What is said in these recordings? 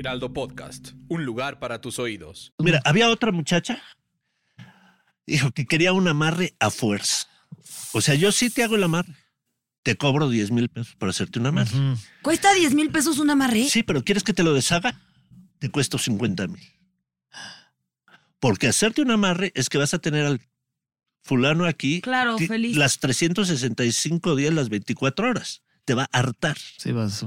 Heraldo Podcast, un lugar para tus oídos. Mira, había otra muchacha, dijo que quería un amarre a fuerza. O sea, yo sí te hago el amarre. Te cobro 10 mil pesos por hacerte un amarre. ¿Cuesta 10 mil pesos un amarre? Sí, pero ¿quieres que te lo deshaga? Te cuesta 50 mil. Porque hacerte un amarre es que vas a tener al fulano aquí Claro, feliz. las 365 días, las 24 horas. Te va a hartar. Sí, vas.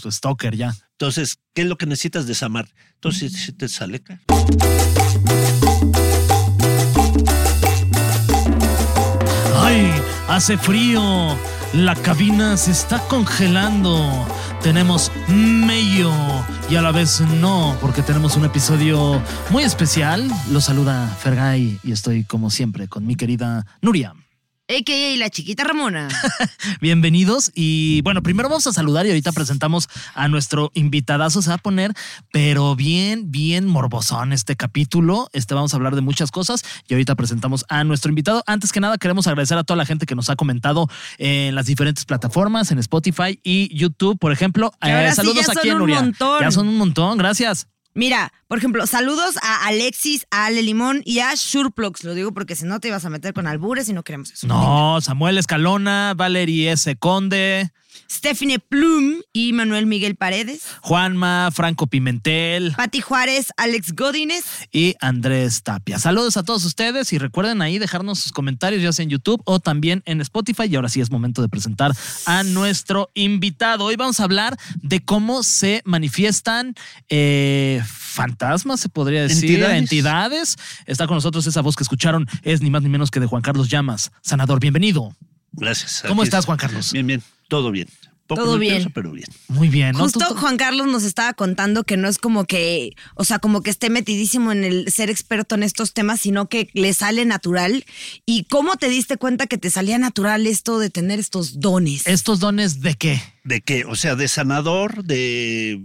Tu stalker ya. Entonces, ¿qué es lo que necesitas desamar? Entonces, si te sale. ¡Ay! Hace frío. La cabina se está congelando. Tenemos medio y a la vez no, porque tenemos un episodio muy especial. Lo saluda Fergay y estoy como siempre con mi querida Nuria. AKA la chiquita Ramona. Bienvenidos y bueno, primero vamos a saludar y ahorita presentamos a nuestro invitadazo. Se va a poner, pero bien, bien morbosón este capítulo. Este vamos a hablar de muchas cosas y ahorita presentamos a nuestro invitado. Antes que nada, queremos agradecer a toda la gente que nos ha comentado en las diferentes plataformas, en Spotify y YouTube, por ejemplo. Eh, sí saludos ya aquí un Nuria. montón. Ya son un montón, gracias. Mira, por ejemplo, saludos a Alexis, a Ale Limón y a Shurplox. Lo digo porque si no te ibas a meter con albures y no queremos eso. No, Samuel Escalona, Valerie S. Conde, Stephanie Plum y Manuel Miguel Paredes. Juanma, Franco Pimentel. Pati Juárez, Alex Godínez. y Andrés Tapia. Saludos a todos ustedes y recuerden ahí dejarnos sus comentarios ya sea en YouTube o también en Spotify. Y ahora sí es momento de presentar a nuestro invitado. Hoy vamos a hablar de cómo se manifiestan eh, fantasmas, se podría decir, Entidades. entidades. Está con nosotros esa voz que escucharon, es ni más ni menos que de Juan Carlos Llamas. Sanador, bienvenido. Gracias. ¿Cómo estás, está. Juan Carlos? Bien, bien. Todo bien. Poco Todo nervioso, bien. pero bien. Muy bien. ¿no? Justo Tú- tú- Juan Carlos nos estaba contando que no es como que, o sea, como que esté metidísimo en el ser experto en estos temas, sino que le sale natural. ¿Y cómo te diste cuenta que te salía natural esto de tener estos dones? ¿Estos dones de qué? ¿De qué? O sea, de sanador, de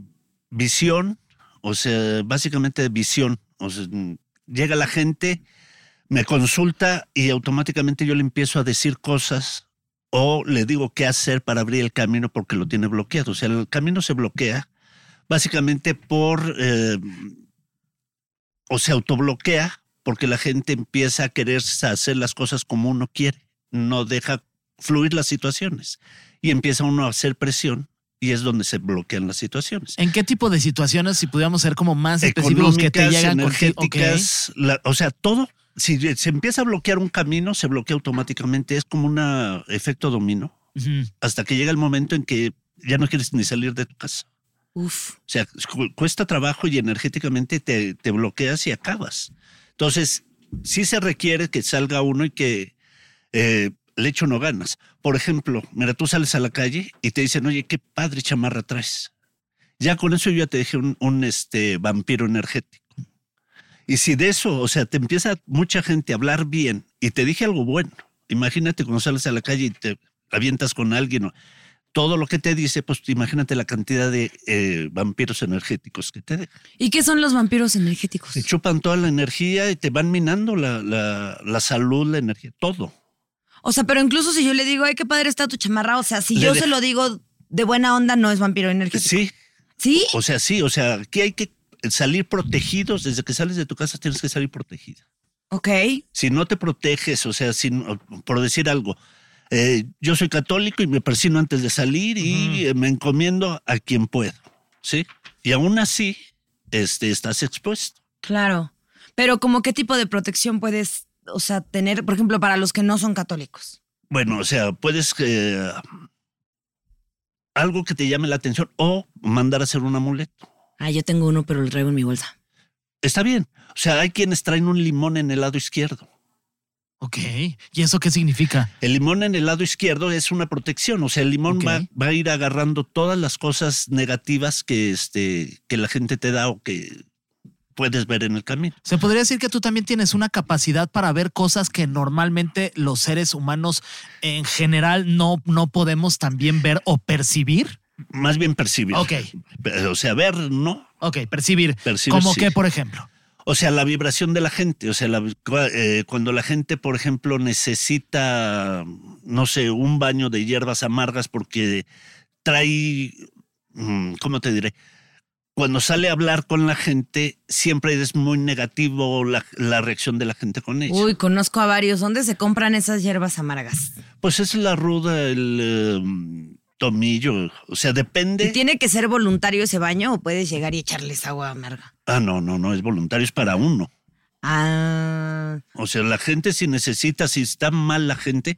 visión, o sea, básicamente de visión. O sea, llega la gente, me consulta y automáticamente yo le empiezo a decir cosas o le digo qué hacer para abrir el camino porque lo tiene bloqueado. O sea, el camino se bloquea básicamente por, eh, o se autobloquea porque la gente empieza a querer hacer las cosas como uno quiere, no deja fluir las situaciones y empieza uno a hacer presión y es donde se bloquean las situaciones. ¿En qué tipo de situaciones, si pudiéramos ser como más específicos que te con energéticas, la- o sea, todo. Si se empieza a bloquear un camino, se bloquea automáticamente. Es como un efecto dominó Ujú. hasta que llega el momento en que ya no quieres ni salir de tu casa. Uf. O sea, cu- cuesta trabajo y energéticamente te, te bloqueas y acabas. Entonces, sí se requiere que salga uno y que eh, le echo no ganas. Por ejemplo, mira, tú sales a la calle y te dicen, oye, qué padre chamarra traes. Ya con eso yo ya te dejé un, un, este, vampiro energético. Y si de eso, o sea, te empieza mucha gente a hablar bien y te dije algo bueno, imagínate cuando sales a la calle y te avientas con alguien, o- todo lo que te dice, pues imagínate la cantidad de eh, vampiros energéticos que te dejan. ¿Y qué son los vampiros energéticos? Te chupan toda la energía y te van minando la, la, la salud, la energía, todo. O sea, pero incluso si yo le digo, ay, qué padre está tu chamarra, o sea, si Le yo se lo digo de buena onda, no es vampiro energético. Sí, ¿Sí? o sea, sí, o sea, aquí hay que salir protegidos. Desde que sales de tu casa tienes que salir protegida. Ok. Si no te proteges, o sea, si no- por decir algo, eh, yo soy católico y me persino antes de salir y eh, me encomiendo a quien puedo, ¿sí? Y aún así, este, estás expuesto. Claro. Pero como qué tipo de protección puedes, o sea, tener, por ejemplo, para los que no son católicos. Bueno, o sea, puedes eh, algo que te llame la atención o mandar a hacer un amuleto. Ah, yo tengo uno, pero lo traigo en mi bolsa. Está bien. O sea, hay quienes traen un limón en el lado izquierdo. Ok. ¿Y eso qué significa? El limón en el lado izquierdo es una protección, o sea, el limón va, va a ir agarrando todas las cosas negativas que, este, que la gente te da o que puedes ver en el camino. Se podría decir que tú también tienes una capacidad para ver cosas que normalmente los seres humanos en general no, no podemos también ver o percibir. Más bien percibir. Ok. O sea, ver, ¿no? Ok, percibir. Percibir, Como sí. que, por ejemplo. O sea, la vibración de la gente. O sea, la- eh, cuando la gente, por ejemplo, necesita, no sé, un baño de hierbas amargas porque trae, mm, ¿cómo te diré? Cuando sale a hablar con la gente, siempre es muy negativo la, la reacción de la gente con ella. Uy, conozco a varios. ¿Dónde se compran esas hierbas amargas? Pues es la ruda, el eh, tomillo. O sea, ¿Y depende. tiene que ser voluntario ese baño o puedes llegar y echarles agua amarga? Ah, no, no, no, es voluntario, es para uno. Ah, O sea, la gente si necesita, si está mal la gente,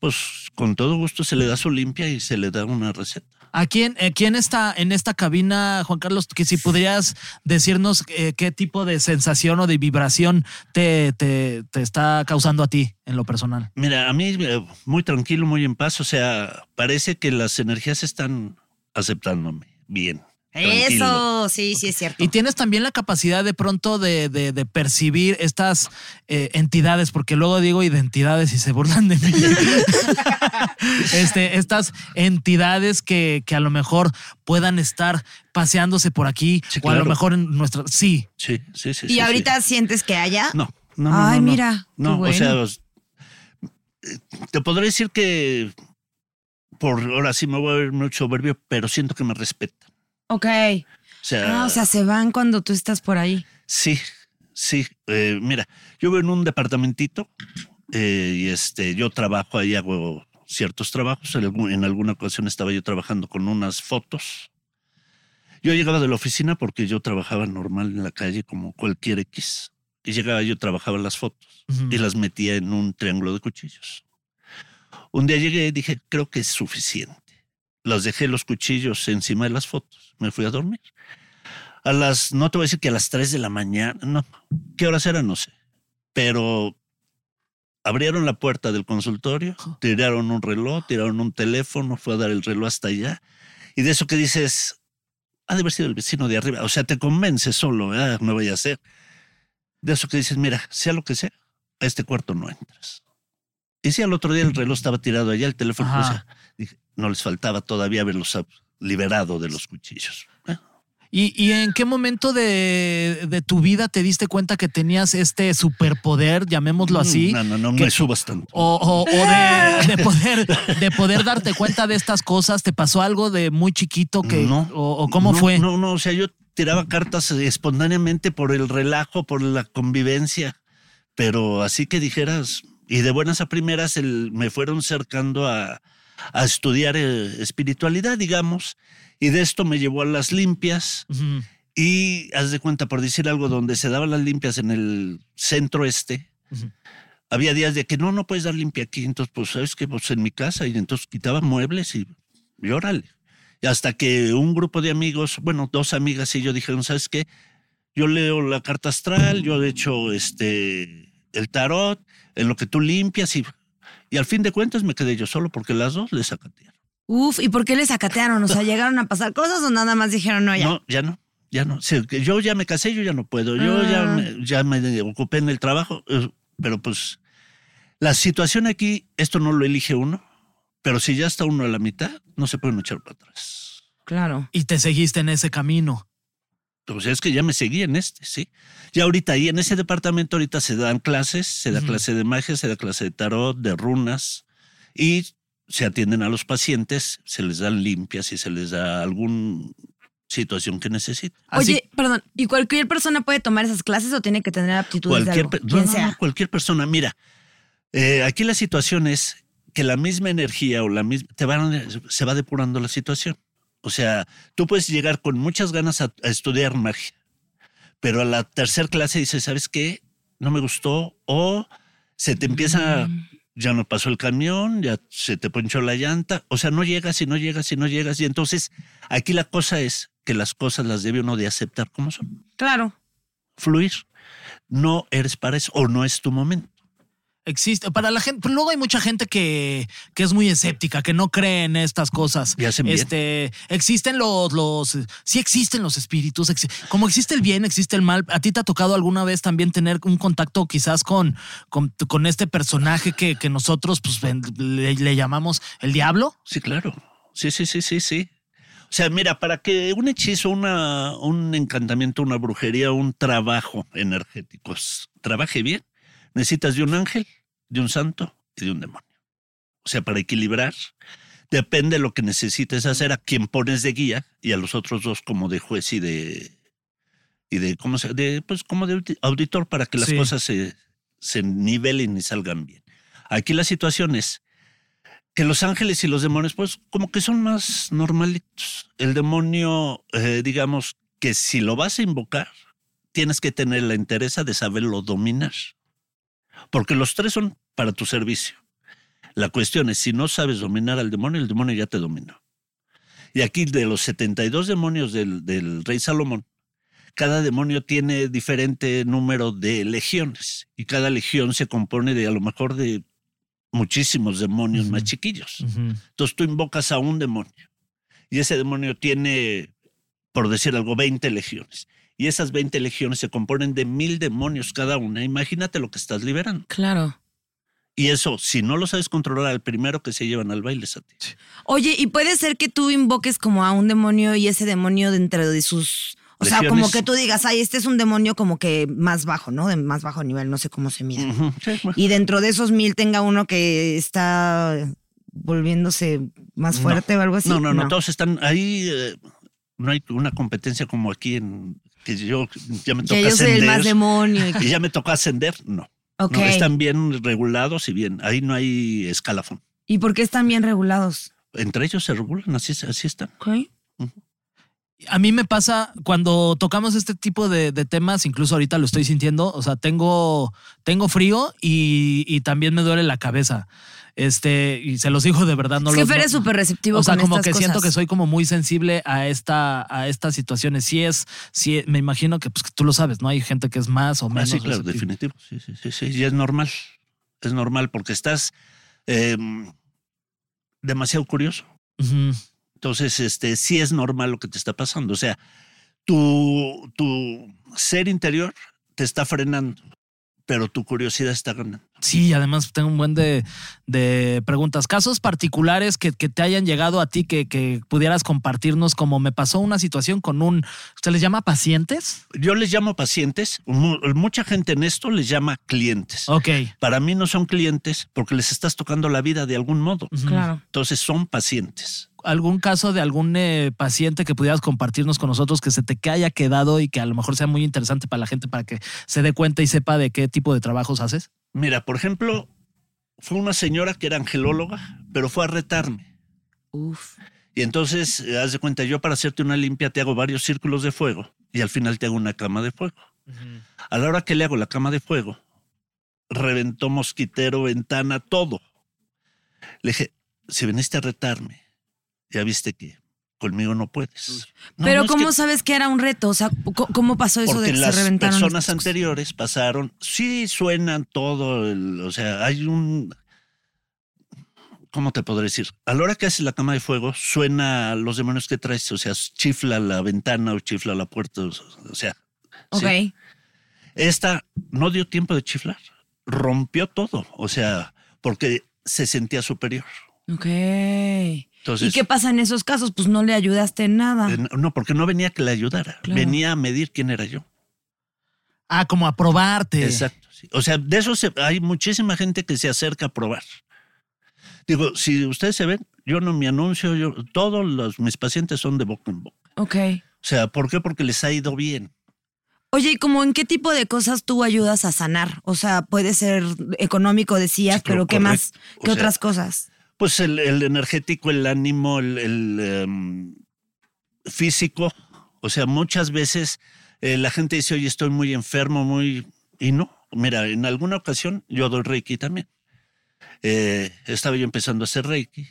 pues con todo gusto se le da su limpia y se le da una receta. Aquí en, aquí en esta, en esta cabina, Juan Carlos, que si podrías decirnos eh, qué tipo de sensación o de vibración te, te, te está causando a ti en lo personal. Mira, a mí eh, muy tranquilo, muy en paz, o sea, parece que las energías están aceptándome bien. Tranquilo. eso, sí, sí es cierto. Y tienes también la capacidad de pronto de, de- de percibir estas eh, entidades, porque luego digo identidades y se burlan de mí. este, estas entidades que, que a lo mejor puedan estar paseándose por aquí, Sí, o a lo mejor en nuestra. Sí. Sí, sí, sí. ¿Y sí, sí. ahorita sientes que haya? No, no, no. Ay, no, no. mira, qué No, o sea, eh, te podré decir que por ahora sí me voy a ver muy soberbio, pero siento que me respetan. Ok. O sea, Ah, o sea, se van cuando tú estás por ahí. Sí, sí. Eh, mira, yo vivo en un departamentito eh, y este, yo trabajo ahí, hago ciertos trabajos. En, alguna ocasión estaba yo trabajando con unas fotos. Yo llegaba de la oficina porque yo trabajaba normal en la calle como cualquier X. Y llegaba yo, trabajaba las fotos y las metía en un triángulo de cuchillos. Un día llegué y dije, creo que es suficiente. Las dejé los cuchillos encima de las fotos. Me fui a dormir. A las, no te voy a decir que a las 3 de la mañana, no. ¿Qué horas eran? No sé. Pero abrieron la puerta del consultorio, tiraron un reloj, tiraron un teléfono, fue a dar el reloj hasta allá. Y de eso que dices, ha de haber sido el vecino de arriba. O sea, te convence solo, ah, no vaya a ser. De eso que dices, mira, sea lo que sea, a este cuarto no entras. Y si al otro día el reloj estaba tirado allá, el teléfono, o sea, no les faltaba todavía haberlos ab- liberado de los cuchillos. Eh, ¿Y, y en qué momento de, de tu vida te diste cuenta que tenías este superpoder, llamémoslo así? No, no, no que- me subas tanto. O, o- o de, de poder, de poder darte cuenta de estas cosas, ¿te pasó algo de muy chiquito que, No, o, o cómo no, fue? No, no, o sea, yo tiraba cartas espontáneamente por el relajo, por la convivencia, pero así que dijeras, y de buenas a primeras el- me fueron cercando a, a estudiar eh, espiritualidad, digamos, y de esto me llevó a las limpias. Y haz de cuenta, por decir algo, donde se daban las limpias en el centro este, había días de que no, no puedes dar limpia aquí. Entonces, pues, ¿sabes qué? Pues en mi casa. Y entonces quitaba muebles y, y órale. Y hasta que un grupo de amigos, bueno, dos amigas y yo dijeron, ¿sabes qué? Yo leo la carta astral, yo he hecho este, el tarot, en lo que tú limpias y, y al fin de cuentas me quedé yo solo porque las dos les sacatearon. Uf, ¿y por qué les acatearon? O sea, ¿llegaron a pasar cosas o nada más dijeron no ya? No, ya no, ya no. Sí, yo ya me casé, yo ya no puedo. Yo ya, Ah. me, ya me ocupé en el trabajo, eh, pero pues la situación aquí, esto no lo elige uno, pero si ya está uno a la mitad, no se pueden echar para atrás. Claro. Y te seguiste en ese camino. O sea, es que ya me seguí en este, sí. Ya ahorita ahí en ese departamento ahorita se dan clases, se da clase de magia, se da clase de tarot, de runas y se atienden a los pacientes, se les dan limpias y se les da alguna situación que necesiten. Así- Oye, perdón, ¿y cualquier persona puede tomar esas clases o tiene que tener aptitudes de Cualquier, algo? pe- no, no, sea. no, cualquier persona. Mira, eh, aquí la situación es que la misma energía o la misma te van, se va depurando la situación. O sea, tú puedes llegar con muchas ganas a, a estudiar magia, pero a la tercera clase dices, ¿sabes qué? No me gustó o se te empieza, Mm. ya no pasó el camión, ya se te ponchó la llanta, o sea, no llegas y no llegas y no llegas y entonces aquí la cosa es que las cosas las debe uno de aceptar como son Claro. fluir. No eres para eso o no es tu momento. Existe, para la gente, pero luego hay mucha gente que, que es muy escéptica, que no cree en estas cosas. Y hacen bien. Este, existen los, los, sí existen los espíritus, exi- como existe el bien, existe el mal. ¿A ti te ha tocado alguna vez también tener un contacto quizás con, con, con este personaje que, que nosotros pues, le, le llamamos el diablo? Sí, claro. Sí, sí, sí, sí, sí. O sea, mira, para que un hechizo, una, un encantamiento, una brujería, un trabajo energético trabaje bien, necesitas de un ángel, de un santo y de un demonio. O sea, para equilibrar, depende de lo que necesites hacer, a quien pones de guía y a los otros dos como de juez y de y de cómo se de pues como de audi- auditor para que las Sí. cosas se, se nivelen y salgan bien. Aquí la situación es que los ángeles y los demonios, pues como que son más normalitos. El demonio, eh, digamos que si lo vas a invocar, tienes que tener la interés de saberlo dominar. Porque los tres son para tu servicio. La cuestión es, si no sabes dominar al demonio, el demonio ya te dominó. Y aquí de los 72 demonios del, del rey Salomón, cada demonio tiene diferente número de legiones. Y cada legión se compone de a lo mejor de muchísimos demonios más chiquillos. Entonces tú invocas a un demonio y ese demonio tiene, por decir algo, 20 legiones. Y esas 20 legiones se componen de mil demonios cada una. Imagínate lo que estás liberando. Claro. Y eso, si no lo sabes controlar, el primero que se llevan al baile es a ti. Oye, y puede ser que tú invoques como a un demonio y ese demonio dentro de sus. O sea, como que tú digas, ay, este es un demonio como que más bajo, ¿no? De más bajo nivel, no sé cómo se mide. Ujú, sí, bueno. Y dentro de esos mil tenga uno que está volviéndose más No. fuerte o algo así. No, no, no, todos están ahí. eh, no hay una competencia como aquí en que yo ya me toca Que yo soy ascender. el más demonio. y- y ya me toca ascender, no. Ok. No, están bien regulados y bien. Ahí no hay escalafón. ¿Y por qué están bien regulados? Entre ellos se regulan, así, así están. A mí me pasa cuando tocamos este tipo de, de temas, incluso ahorita lo estoy sintiendo, o sea, tengo, tengo frío y, y también me duele la cabeza. Este, y se los digo de verdad, no es lo que Fer no- es súper receptivo O sea, con como estas que siento que soy como muy sensible a esta, a estas situaciones. Sí es, sí, me imagino que pues, tú lo sabes, ¿no? Hay gente que es más o Ah, menos. sí, claro, definitivo. Sí, sí, sí, sí. Y es normal. Es normal porque estás eh, demasiado curioso. Entonces, este, sí es normal lo que te está pasando. O sea, tu, tu ser interior te está frenando, pero tu curiosidad está ganando. Sí, además tengo un buen de, de preguntas. Casos particulares que, que te hayan llegado a ti que, que pudieras compartirnos, como me pasó una situación con un, ¿se les llama pacientes? Yo les llamo pacientes, mu- mucha gente en esto les llama clientes. Ok. Para mí no son clientes porque les estás tocando la vida de algún modo. Claro. Entonces son pacientes. ¿Algún caso de algún eh, paciente que pudieras compartirnos con nosotros que se te que haya quedado y que a lo mejor sea muy interesante para la gente para que se dé cuenta y sepa de qué tipo de trabajos haces? Mira, por ejemplo, fue una señora que era angelóloga, pero fue a retarme. Uf. Y entonces, eh, haz de cuenta, yo para hacerte una limpia te hago varios círculos de fuego y al final te hago una cama de fuego. A la hora que le hago la cama de fuego, reventó mosquitero, ventana, todo. Le dije, si viniste a retarme, ya viste que conmigo no puedes. No, Pero no, ¿cómo que- sabes que era un reto? O sea, ¿co- ¿cómo pasó eso de que se las reventaron? personas anteriores pasaron, sí suenan todo, el- o sea, hay un, ¿cómo te podré decir? A la hora que haces la cama de fuego, suena los demonios que traes, o sea, chifla la ventana o chifla la puerta, o sea. Ok. sí. Esta no dio tiempo de chiflar, rompió todo, o sea, porque se sentía superior. Ok. Entonces, ¿Y qué pasa en esos casos? Pues no le ayudaste en nada. eh, no, porque no venía que le ayudara, Claro. venía a medir quién era yo. Ah, como a probarte. Exacto. sí. O sea, de eso se- hay muchísima gente que se acerca a probar. Digo, si ustedes se ven, yo no me anuncio, yo, todos los, mis pacientes son de boca en boca. Ok. O sea, ¿por qué? Porque les ha ido bien. Oye, ¿y como en qué tipo de cosas tú ayudas a sanar? O sea, puede ser económico, decías, Sí, pero ¿qué correcto. más? O ¿Qué sea, otras cosas? Pues el, el energético, el ánimo, el, el, em, físico. O sea, muchas veces eh, la gente dice, oye, estoy muy enfermo, muy... Y no, mira, en alguna ocasión yo doy Reiki también. Eh, estaba yo empezando a hacer Reiki.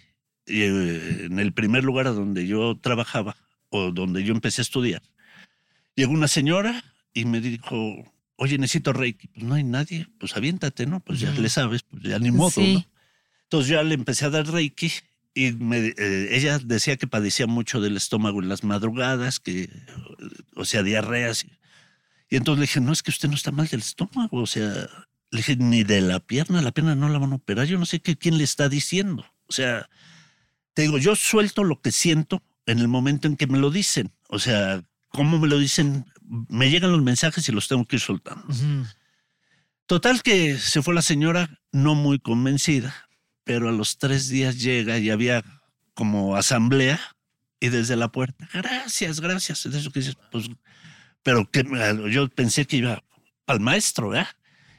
Y, eh, en el primer lugar a donde yo trabajaba o donde yo empecé a estudiar, llegó una señora y me dijo, oye, necesito Reiki. Pues no hay nadie, pues aviéntate, ¿no? Pues ya le sabes, pues ya ni modo, Sí. ¿no? Entonces yo le empecé a dar Reiki y me- eh, ella decía que padecía mucho del estómago en las madrugadas, que, o sea, diarreas. Y, entonces le dije, no, es que usted no está mal del estómago, o sea, le dije, ni de la pierna, la pierna no la van a operar, yo no sé qué, quién le está diciendo. O sea, te digo, yo suelto lo que siento en el momento en que me lo dicen. O sea, cómo me lo dicen, me llegan los mensajes y los tengo que ir soltando. Ujú. Total que se fue la señora no muy convencida, pero a los tres días llega y había como asamblea y desde la puerta, gracias, gracias. De eso que dices, pues, pero que yo pensé que iba al maestro, ¿verdad?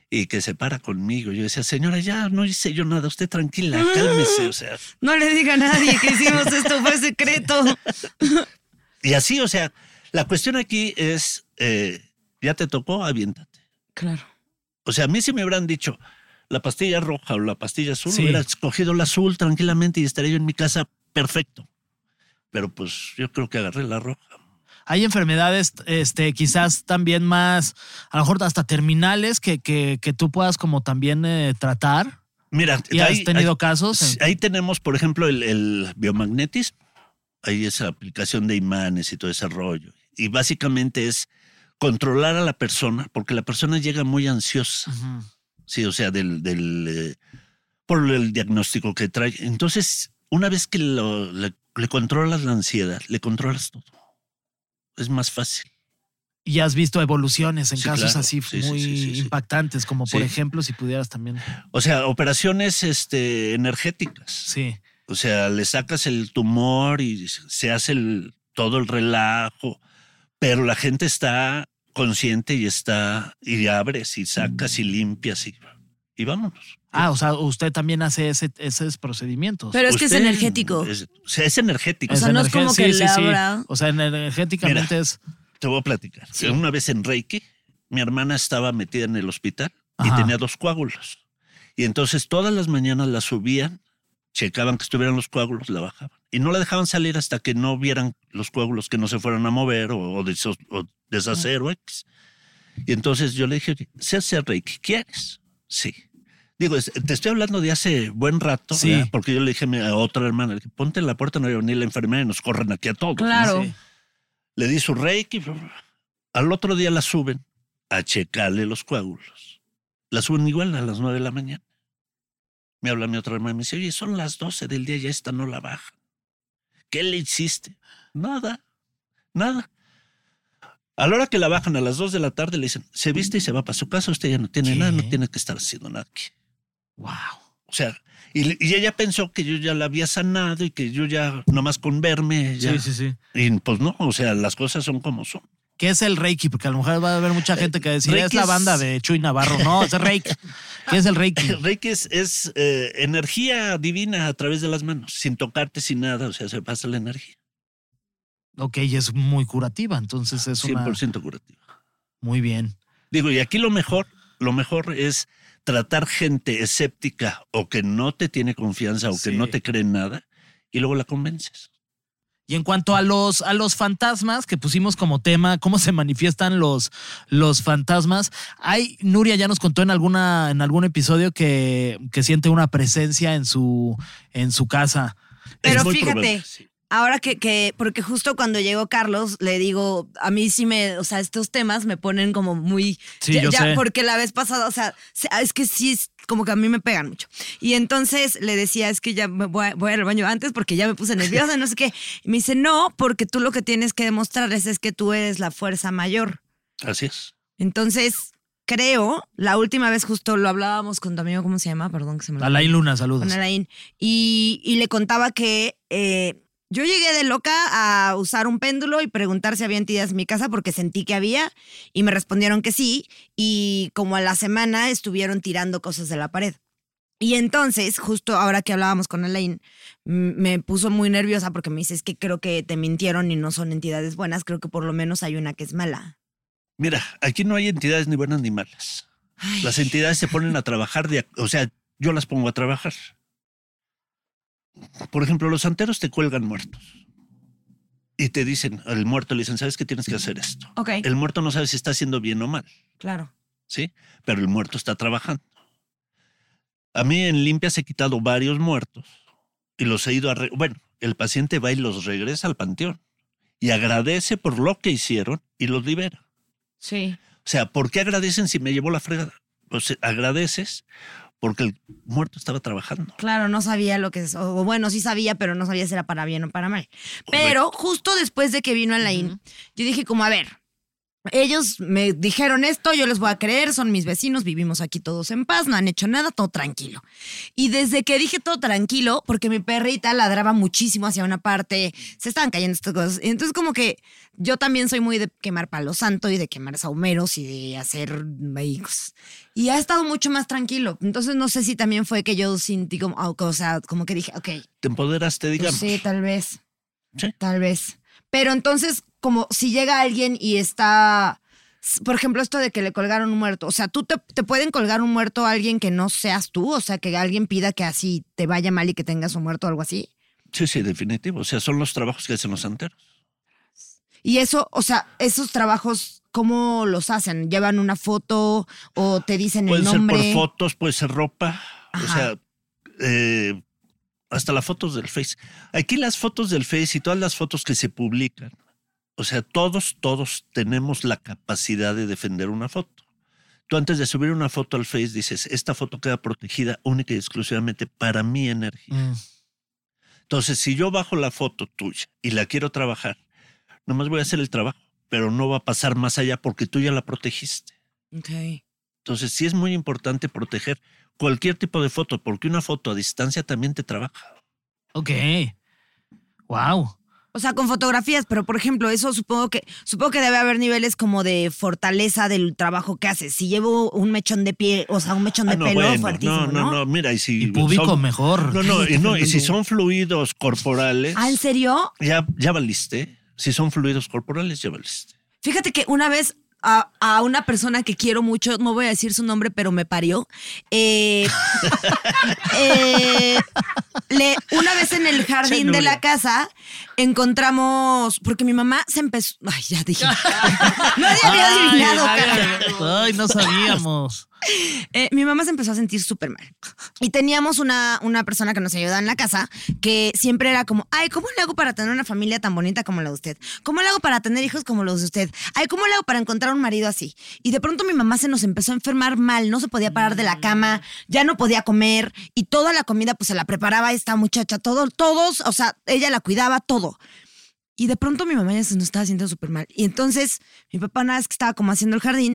Y que se para conmigo. Yo decía, señora, ya no hice yo nada, usted tranquila, cálmese, o sea. No le diga a nadie que hicimos esto, fue secreto. Y así, o sea, la cuestión aquí es, eh, ya te tocó, aviéntate. Claro. O sea, a mí si me hubieran dicho la pastilla roja o la pastilla azul, Sí. hubiera escogido la azul tranquilamente y estaría yo en mi casa perfecto. Pero pues yo creo que agarré la roja. Hay enfermedades, este, quizás también más, a lo mejor hasta terminales que, que, que tú puedas como también eh, tratar. Mira, ¿Y has ahí- tenido ahí- casos? Ahí tenemos, por ejemplo, el, el biomagnetismo. Ahí esa aplicación de imanes y todo ese rollo. Y básicamente es controlar a la persona, porque la persona llega muy ansiosa. Ujú. Sí, o sea, del, del eh, por el diagnóstico que trae. Entonces, una vez que lo- le, le controlas la ansiedad, le controlas todo. Es más fácil. Y has visto evoluciones en Sí, casos claro. así Sí, muy sí, impactantes, como por ejemplo, si pudieras también. O sea, operaciones este, energéticas. Sí. O sea, le sacas el tumor y se hace el, todo el relajo, pero la gente está consciente y está, y abres y sacas y limpias y, y vámonos. Ah, o sea, usted también hace ese, esos procedimientos. Pero es que es energético. es- o sea, es energético. O sea, no es como que le abra- O sea, energéticamente Mira. es. Te voy a platicar. Sí. Una vez en Reiki, mi hermana estaba metida en el hospital y tenía dos coágulos. Y entonces todas las mañanas la subían, checaban que estuvieran los coágulos, la bajaban. Y no la dejaban salir hasta que no vieran los coágulos que no se fueran a mover o, o deso- o deshacer o X. Y entonces yo le dije, "Oye, sé hacer Reiki, ¿quieres? Sí. Digo, es- te estoy hablando de hace buen rato, Sí. ¿verdad? porque yo le dije a otra hermana, le dije, ponte en la puerta, no va a venir la enfermera y nos corren aquí a todos. Claro. Sí. Le di su reiki. Al otro día la suben a checarle los coágulos. La suben igual a las nueve de la mañana. Me habla mi otra hermana y me dice, oye, son las doce del día y esta no la bajan. ¿Qué le hiciste? Nada, nada. A la hora que la bajan a las dos de la tarde le dicen, se viste y se va para su casa, usted ya no tiene ¿Qué? nada, no tiene que estar haciendo nada aquí. Wow. O sea, y, y ella pensó que yo ya la había sanado y que yo ya, nomás con verme, ya. Sí, sí, sí. Y pues no, o sea, las cosas son como son. ¿Qué es el Reiki? Porque a lo mejor va a haber mucha gente que decir, Reiki es la banda de Chuy Navarro. No, es el Reiki. ¿Qué es el Reiki? Reiki es, es, eh, energía divina a través de las manos, sin tocarte, sin nada, o sea, se pasa la energía. Ok, y es muy curativa, entonces es una... 100% curativa. Muy bien. Digo, y aquí lo mejor, lo mejor es tratar gente escéptica o que no te tiene confianza o Sí. que no te cree en nada y luego la convences. Y en cuanto a los, a los fantasmas que pusimos como tema, cómo se manifiestan los, los fantasmas, hay, Nuria ya nos contó en alguna, en algún episodio que, que siente una presencia en su, en su casa. Pero fíjate, probable, sí. Ahora que, que, porque justo cuando llegó Carlos, le digo, a mí sí me, o sea, estos temas me ponen como muy. Sí, ya, yo ya, sé. Porque la vez pasada, o sea, se- es que sí, es como que a mí me pegan mucho. Y entonces le decía, es que ya me voy, a- voy al baño antes porque ya me puse nerviosa, no sé qué. Y me dice, no, porque tú lo que tienes que demostrarles es que tú eres la fuerza mayor. Así es. Entonces, creo, la última vez justo lo hablábamos con tu amigo, ¿cómo se llama? Perdón que se me. Alain Luna, saludos. Con Alain. Y, y le contaba que eh, yo llegué de loca a usar un péndulo y preguntar si había entidades en mi casa porque sentí que había y me respondieron que sí. Y como a la semana estuvieron tirando cosas de la pared. Y entonces, justo ahora que hablábamos con Alain, m- me puso muy nerviosa porque me dice, es que creo que te mintieron y no son entidades buenas, creo que por lo menos hay una que es mala. Mira, aquí no hay entidades ni buenas ni malas. Ay. Las entidades se ponen a trabajar, de, o sea, yo las pongo a trabajar. Por ejemplo, los santeros te cuelgan muertos. Y te dicen, al muerto le dicen, ¿sabes qué tienes que hacer esto? Ok, El muerto no sabe si está haciendo bien o mal. claro. ¿sí? Pero el muerto está trabajando. A mí en limpias he quitado varios muertos y los he ido a... re- bueno, el paciente va y los regresa al panteón y agradece por lo que hicieron y los libera. Sí. O sea, ¿por qué agradecen si me llevó la fregada? Pues agradeces porque el muerto estaba trabajando. Claro, no sabía lo que es. O bueno, sí sabía, pero no sabía si era para bien o para mal. Pero justo después de que vino Alain, yo dije como, a ver, ellos me dijeron esto, yo les voy a creer, son mis vecinos, vivimos aquí todos en paz, no han hecho nada, todo tranquilo. Y desde que dije todo tranquilo, porque mi perrita ladraba muchísimo hacia una parte, se estaban cayendo estas cosas. Entonces como que yo también soy muy de quemar palo santo y de quemar saumeros y de hacer cosas. Y ha estado mucho más tranquilo. Entonces no sé si también fue que yo sentí como, ah, o sea, como que dije, ok, Te empoderaste, pues digamos. sí, tal vez. Sí. Tal vez. Pero entonces, como si llega alguien y está, por ejemplo, esto de que le colgaron un muerto, o sea, tú te, te pueden colgar un muerto a alguien que no seas tú, o sea, que alguien pida que así te vaya mal y que tengas un muerto o algo así. Sí, sí, definitivo. O sea, son los trabajos que hacen los santeros. Y eso, o sea, esos trabajos, ¿cómo los hacen? ¿Llevan una foto o te dicen Puede el ser nombre? por fotos, puede ser ropa. O sea, eh, hasta las fotos del Face. Aquí las fotos del Face y todas las fotos que se publican. O sea, todos, todos tenemos la capacidad de defender una foto. Tú antes de subir una foto al Face dices, esta foto queda protegida única y exclusivamente para mi energía. Mm. Entonces, si yo bajo la foto tuya y la quiero trabajar, nomás voy a hacer el trabajo, pero no va a pasar más allá porque tú ya la protegiste. Ok. Entonces, sí es muy importante proteger cualquier tipo de foto, porque una foto a distancia también te trabaja. Ok. Wow. O sea, con fotografías, pero por ejemplo, eso supongo que supongo que debe haber niveles como de fortaleza del trabajo que haces. Si llevo un mechón de pie, o sea, un mechón de Ah, no, pelo bueno, fuertísimo, no, no, no, mira, y si Y público son- mejor. No, no, y no, y si son fluidos corporales, Ah, ¿en serio? ya, ya valiste. Si son fluidos corporales, ya valiste. Fíjate que una vez a, a una persona que quiero mucho, no voy a decir su nombre, pero me parió. eh, eh, le- una vez en el jardín de la casa encontramos, porque mi mamá se empezó. Ay, ya dije. Nadie había adivinado, ay, cara. Ay, no sabíamos. Eh, mi mamá se empezó a sentir súper mal. Y teníamos una, una persona que nos ayudaba en la casa que siempre era como, ay, ¿cómo le hago para tener una familia tan bonita como la de usted? ¿Cómo le hago para tener hijos como los de usted? Ay, ¿cómo le hago para encontrar un marido así? Y de pronto mi mamá se nos empezó a enfermar mal, no se podía parar de la cama, ya no podía comer y toda la comida pues se la preparaba esta muchacha, todo, todos, o sea, ella la cuidaba, todo. Y de pronto mi mamá ya se nos estaba sintiendo súper mal. Y entonces mi papá nada más que estaba como haciendo el jardín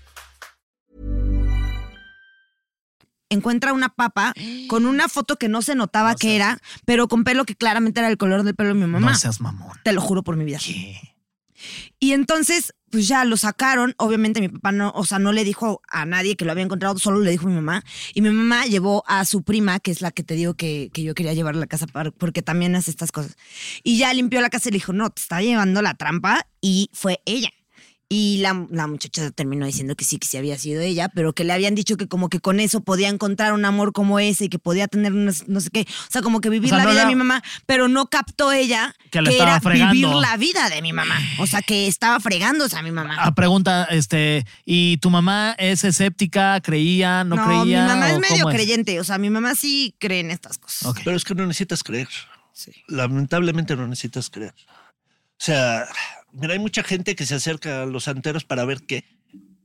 Encuentra una papa con una foto que no se notaba que era, pero con pelo que claramente era el color del pelo de mi mamá. No seas mamón. Te lo juro por mi vida. ¿Qué? Y entonces, pues ya lo sacaron. Obviamente mi papá no, o sea, no le dijo a nadie que lo había encontrado, solo le dijo a mi mamá. Y mi mamá llevó a su prima, que es la que te digo que, que yo quería llevar a la casa para- porque también hace estas cosas. Y ya limpió la casa y le dijo, no, te está llevando la trampa. Y fue ella. Y la, la muchacha terminó diciendo que sí, que sí había sido ella, pero que le habían dicho que como que con eso podía encontrar un amor como ese y que podía tener unas- no sé qué. O sea, como que vivir O sea, la no vida era- de mi mamá, pero no captó ella Que que, era fregando. vivir la vida de mi mamá. O sea, que estaba fregándose a mi mamá. Ah, pregunta, este, ¿y tu mamá es escéptica? ¿Creía? ¿No, creía? mi mamá es medio es? creyente. O sea, mi mamá sí cree en estas cosas. Pero es que no necesitas creer. Sí. Lamentablemente no necesitas creer. O sea, mira, hay mucha gente que se acerca a los santeros para ver qué.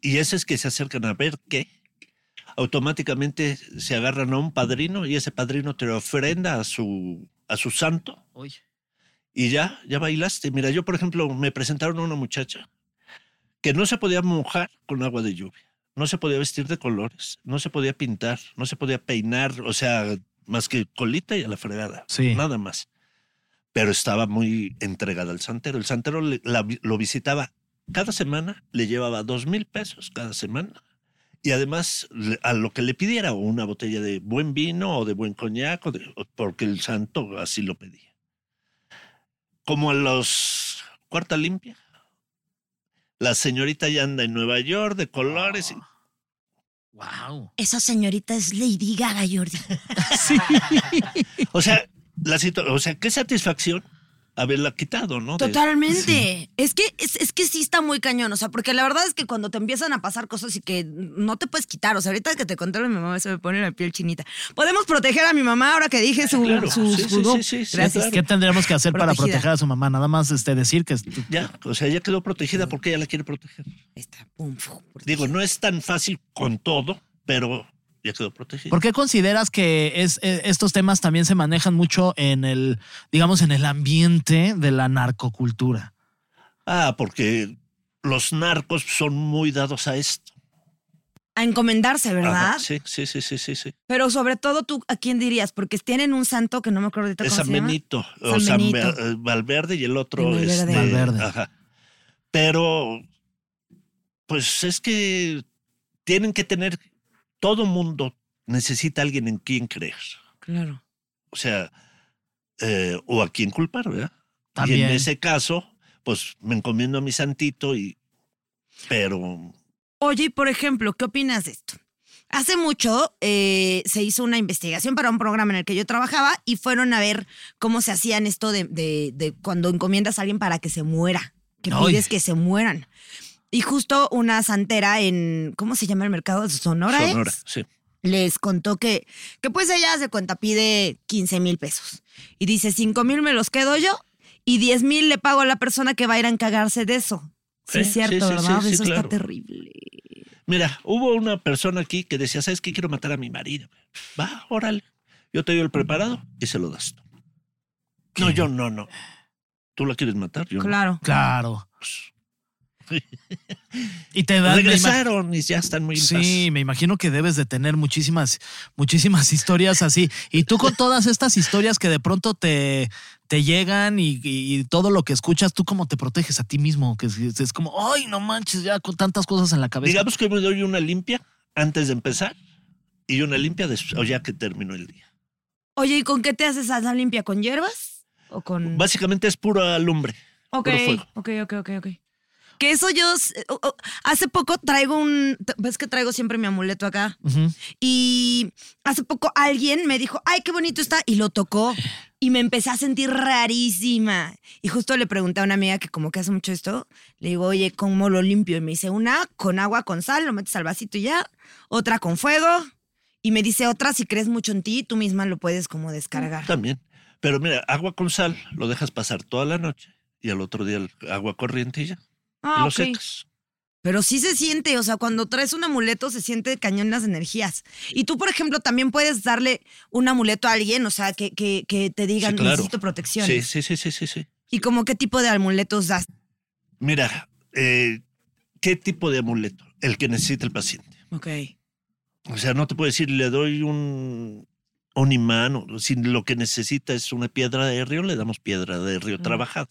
Y esos que se acercan a ver qué, automáticamente se agarran a un padrino y ese padrino te ofrenda a su, a su santo Uy. y ya, ya bailaste. Mira, yo por ejemplo me presentaron a una muchacha que no se podía mojar con agua de lluvia, no se podía vestir de colores, no se podía pintar, no se podía peinar, o sea, más que colita y a la fregada, Sí. nada más. Pero estaba muy entregada al santero. El santero le- la lo visitaba cada semana, le llevaba dos mil pesos cada semana. Y además, a lo que le pidiera, o una botella de buen vino o de buen coñac, o de- o- porque el santo así lo pedía. Como a los cuarta limpia, la señorita ya anda en Nueva York de colores. y- Wow. Esa señorita es Lady Gaga, Jordi. o sea, la o sea, qué satisfacción haberla quitado, ¿no? Totalmente. Es que es, es que sí está muy cañón, o sea, porque la verdad es que cuando te empiezan a pasar cosas y que no te puedes quitar, o sea, ahorita que te conté mi mamá se me pone la piel chinita. Podemos proteger a mi mamá ahora que dije su, Claro. su, Sí, su- sí, sí, sí, sí, Gracias. claro. ¿Qué tendríamos que hacer para proteger a su mamá? Nada más este, decir que... Ya, o sea, ya quedó protegida porque ella la quiere proteger. Ahí está, pum, Digo, no es tan fácil con todo, pero ya quedó protegida. ¿Por qué consideras que es, eh, estos temas también se manejan mucho en el, digamos, en el ambiente de la narcocultura? Ah, porque los narcos son muy dados a esto. A encomendarse, ¿verdad? Ajá, sí, sí, sí, sí, sí, sí. Pero sobre todo tú, ¿a quién dirías? Porque tienen un santo que no me acuerdo ahorita Es cómo San se llama. Benito, o San San Benito. Eh, Valverde y el otro Valverde. este, Valverde. Ajá. Pero, pues es que tienen que tener, todo mundo necesita alguien en quien creer. Claro. O sea, eh, o a quien culpar, ¿verdad? Y También. en ese caso, pues me encomiendo a mi santito y, pero Oye, y por ejemplo, ¿qué opinas de esto? Hace mucho eh, se hizo una investigación para un programa en el que yo trabajaba y fueron a ver cómo se hacían esto de, de- de cuando encomiendas a alguien para que se muera, que Ay. pides que se mueran. Y justo una santera en, ¿cómo se llama el mercado de Sonora? es? Sonora, sí. les contó que, que pues ella se cuenta, pide 15 mil pesos. Y dice, 5 mil me los quedo yo y 10 mil le pago a la persona que va a ir a encargarse de eso. Sí, Sí, es cierto, sí, sí, ¿verdad? sí, sí, eso claro. está terrible. Mira, hubo una persona aquí que decía, ¿sabes qué? Quiero matar a mi marido. Va, órale. Yo te doy el preparado y se lo das tú. No, yo no, no. ¿Tú la quieres matar? Yo no. Claro. Claro. Y te dan... Regresaron y ya están muy Sí, me imagino que debes de tener muchísimas, muchísimas historias así. Y tú con todas estas historias que de pronto te, te llegan y, y todo lo que escuchas, ¿tú cómo te proteges a ti mismo? Que es, es como, ay, no manches, ya con tantas cosas en la cabeza. Digamos que me doy una limpia antes de empezar y una limpia después, o ya que terminó el día. Oye, ¿y con qué te haces esa limpia? ¿Con hierbas? ¿O con...? Básicamente es pura lumbre. Ok, puro fuego. ok, ok, ok, ok. Que eso yo... hace poco traigo un... ¿Ves que traigo siempre mi amuleto acá? Y hace poco alguien me dijo, ay, qué bonito está, y lo tocó. Y me empecé a sentir rarísima. Y justo le pregunté a una amiga que como que hace mucho esto, le digo, oye, ¿cómo lo limpio? Y me dice, una con agua con sal, lo metes al vasito y ya. Otra con fuego. Y me dice otra, si crees mucho en ti, tú misma lo puedes como descargar. También. Pero mira, agua con sal lo dejas pasar toda la noche y al otro día el agua corriente y ya. Ah, lo ok. secas. Pero sí se siente, o sea, cuando traes un amuleto se siente cañón las energías. Y tú, por ejemplo, también puedes darle un amuleto a alguien, o sea, que, que, que te digan, Sí, claro. necesito protección. Sí, sí, sí, sí, sí, sí. ¿Y como qué tipo de amuletos das? Mira, eh, ¿qué tipo de amuleto? El que necesita el paciente. Ok. O sea, no te puedo decir, le doy un, un imán, o si lo que necesita es una piedra de río, le damos piedra de río Mm. trabajada.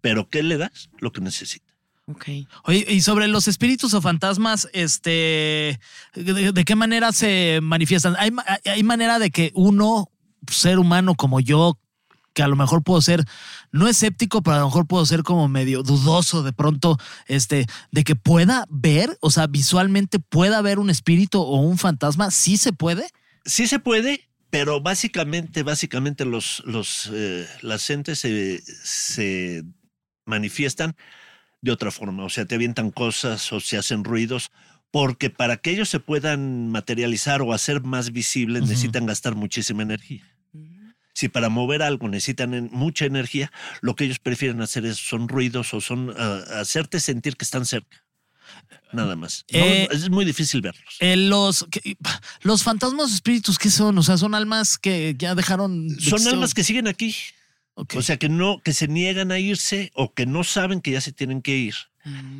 Pero ¿qué le das? Lo que necesita. Ok. Oye, y sobre los espíritus o fantasmas, este, ¿de, de qué manera se manifiestan? ¿Hay, ¿Hay manera de que uno, ser humano como yo, que a lo mejor puedo ser, no escéptico, pero a lo mejor puedo ser como medio dudoso de pronto, este, de que pueda ver, o sea, visualmente pueda ver un espíritu o un fantasma, ¿sí se puede? Sí se puede, pero básicamente, básicamente los, los, eh, las entes se, se manifiestan de otra forma. O sea, te avientan cosas o se hacen ruidos, porque para que ellos se puedan materializar o hacer más visibles necesitan gastar muchísima energía. Si para mover algo necesitan en- mucha energía, lo que ellos prefieren hacer es, son ruidos o son ah, hacerte sentir que están cerca. Nada más. No, Eh, es muy difícil verlos. Eh, los, que- los fantasmas espíritus, ¿qué son? O sea, son almas que ya dejaron. de Son almas que siguen aquí. O sea, que no, que se niegan a irse o que no saben que ya se tienen que ir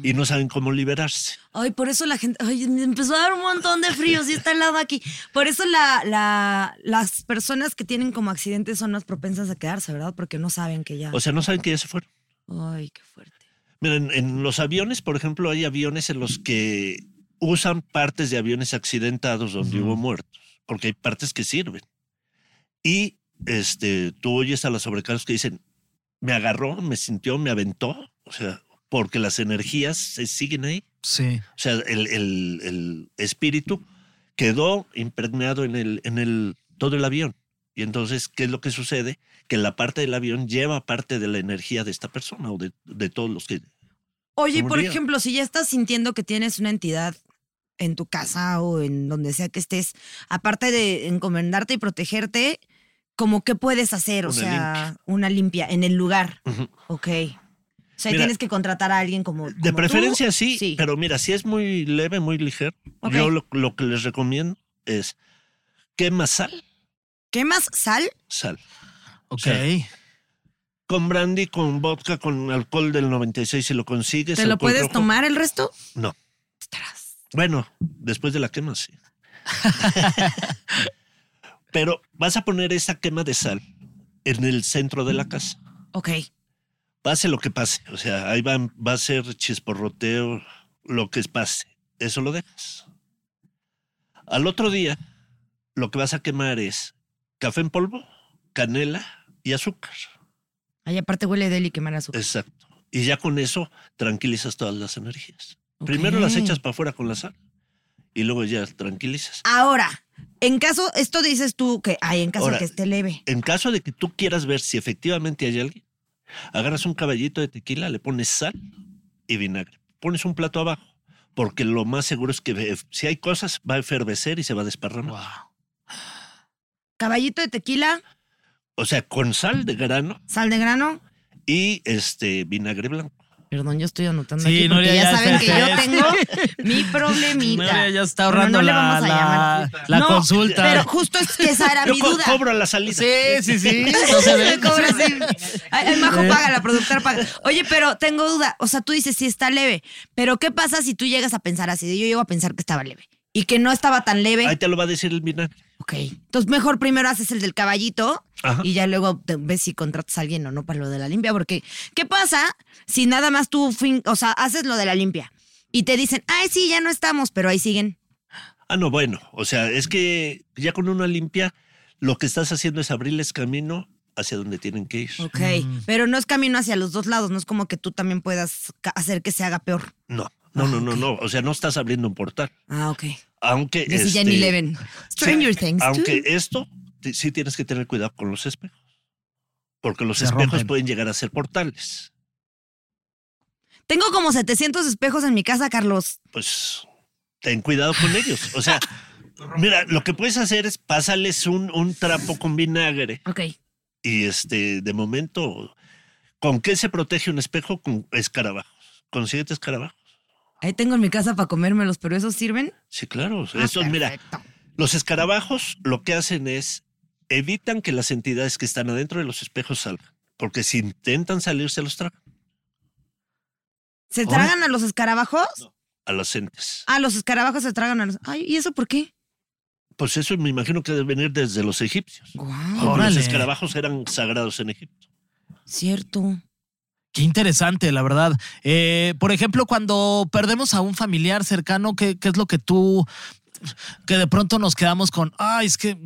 y no saben cómo liberarse. Ay, por eso la gente. Ay, me empezó a dar un montón de frío, sí está helado aquí. Por eso la, la, las personas que tienen como accidentes son más propensas a quedarse, ¿verdad? Porque no saben que ya. O sea, no saben que ya se fueron. Ay, qué fuerte. Miren, en los aviones, por ejemplo, hay aviones en los que usan partes de aviones accidentados donde hubo muertos, porque hay partes que sirven. Y este, tú oyes a las sobrecargas que dicen, me agarró, me sintió, me aventó, o sea, porque las energías se siguen ahí. Sí. O sea, el, el- el espíritu quedó impregnado en el, en el todo el avión. Y entonces, ¿qué es lo que sucede? Que la parte del avión lleva parte de la energía de esta persona o de, de todos los que. Oye, por ejemplo, si ya estás sintiendo que tienes una entidad en tu casa o en donde sea que estés, aparte de encomendarte y protegerte, ¿cómo qué puedes hacer? O Una sea, una limpia en el lugar. Ujú. Ok. O sea, Mira, tienes que contratar a alguien como. De como tú. preferencia sí, Sí. pero mira, si es muy leve, muy ligero, yo lo, lo que les recomiendo es quema sal, ¿Quemas sal? sal. Ok. sea, Con brandy, con vodka, con alcohol del 96 si lo consigues. ¿Te lo puedes rojo. tomar el resto? No. Bueno, después de la quema, sí. Pero vas a poner esa quema de sal en el centro de la casa. Ok. Pase lo que pase. O sea, ahí va, va a ser chisporroteo, lo que pase. Eso lo dejas. Al otro día, lo que vas a quemar es café en polvo, canela y azúcar. Ahí aparte huele deli quemar azúcar. Exacto. Y ya con eso tranquilizas todas las energías. Primero las echas para afuera con la sal y luego ya tranquilizas. Ahora, en caso, esto dices tú que hay en caso Ahora, de que esté leve. En caso de que tú quieras ver si efectivamente hay alguien, agarras un caballito de tequila, le pones sal y vinagre. Pones un plato abajo, porque lo más seguro es que eh, si hay cosas, va a efervecer y se va a desparramar. Wow. Caballito de tequila, O sea, con sal de grano sal de grano. y este vinagre blanco. Perdón, yo estoy anotando Sí, aquí porque Nuria, ya, ya saben que yo tengo mi problemita. Nuria ya está Bueno, ahorrando no le la, vamos a la- llamar. la No, consulta. Pero justo es que esa era Yo mi co- duda. cobro la salida. Sí, sí, sí. No se ve. Me cobra así. Ay, ay, Majo paga, la productora paga. Oye, pero tengo duda. O sea, tú dices si está leve. Pero ¿qué pasa si tú llegas a pensar así? Yo llego a pensar que estaba leve. Y que no estaba tan leve. Ahí te lo va a decir el vinagre. Ok. Entonces, mejor primero haces el del caballito Ajá. y ya luego te- ves si contratas a alguien o no para lo de la limpia. Porque, ¿qué pasa si nada más tú, fin- o sea, haces lo de la limpia y te dicen, ay, sí, ya no estamos, pero ahí siguen? Ah, no, bueno. O sea, es que ya con una limpia, lo que estás haciendo es abrirles camino hacia donde tienen que ir. Ok. Pero no es camino hacia los dos lados, no es como que tú también puedas hacer que se haga peor. No, no, no, no, no. O sea, no estás abriendo un portal. Ah, ok. Aunque. Este, Jenny Leven. Stranger sí, Things. Aunque too. esto sí tienes que tener cuidado con los espejos. Porque los Se espejos rompen. pueden llegar a ser portales. Tengo como 700 espejos en mi casa, Carlos. Pues ten cuidado con ellos. O sea, mira, lo que puedes hacer es pásales un, un trapo con vinagre Ok. y este, de momento, ¿con qué se protege un espejo? Con escarabajos. Consíguete escarabajos. Ahí tengo en mi casa para comérmelos, pero ¿esos sirven? Sí, claro. Ah, Estos, mira, los escarabajos lo que hacen es evitan que las entidades que están adentro de los espejos salgan. Porque si intentan salir, se los tragan ¿Se Ahora- tragan a los escarabajos? a las entes. Ah, los escarabajos se tragan a los. Ay, ¿y eso por qué? Pues eso me imagino que debe venir desde los egipcios. Órale. los escarabajos eran sagrados en Egipto. cierto. Qué interesante, la verdad. Eh, por ejemplo, cuando perdemos a un familiar cercano, ¿qué, qué es lo que tú que de pronto nos quedamos con, ay, es que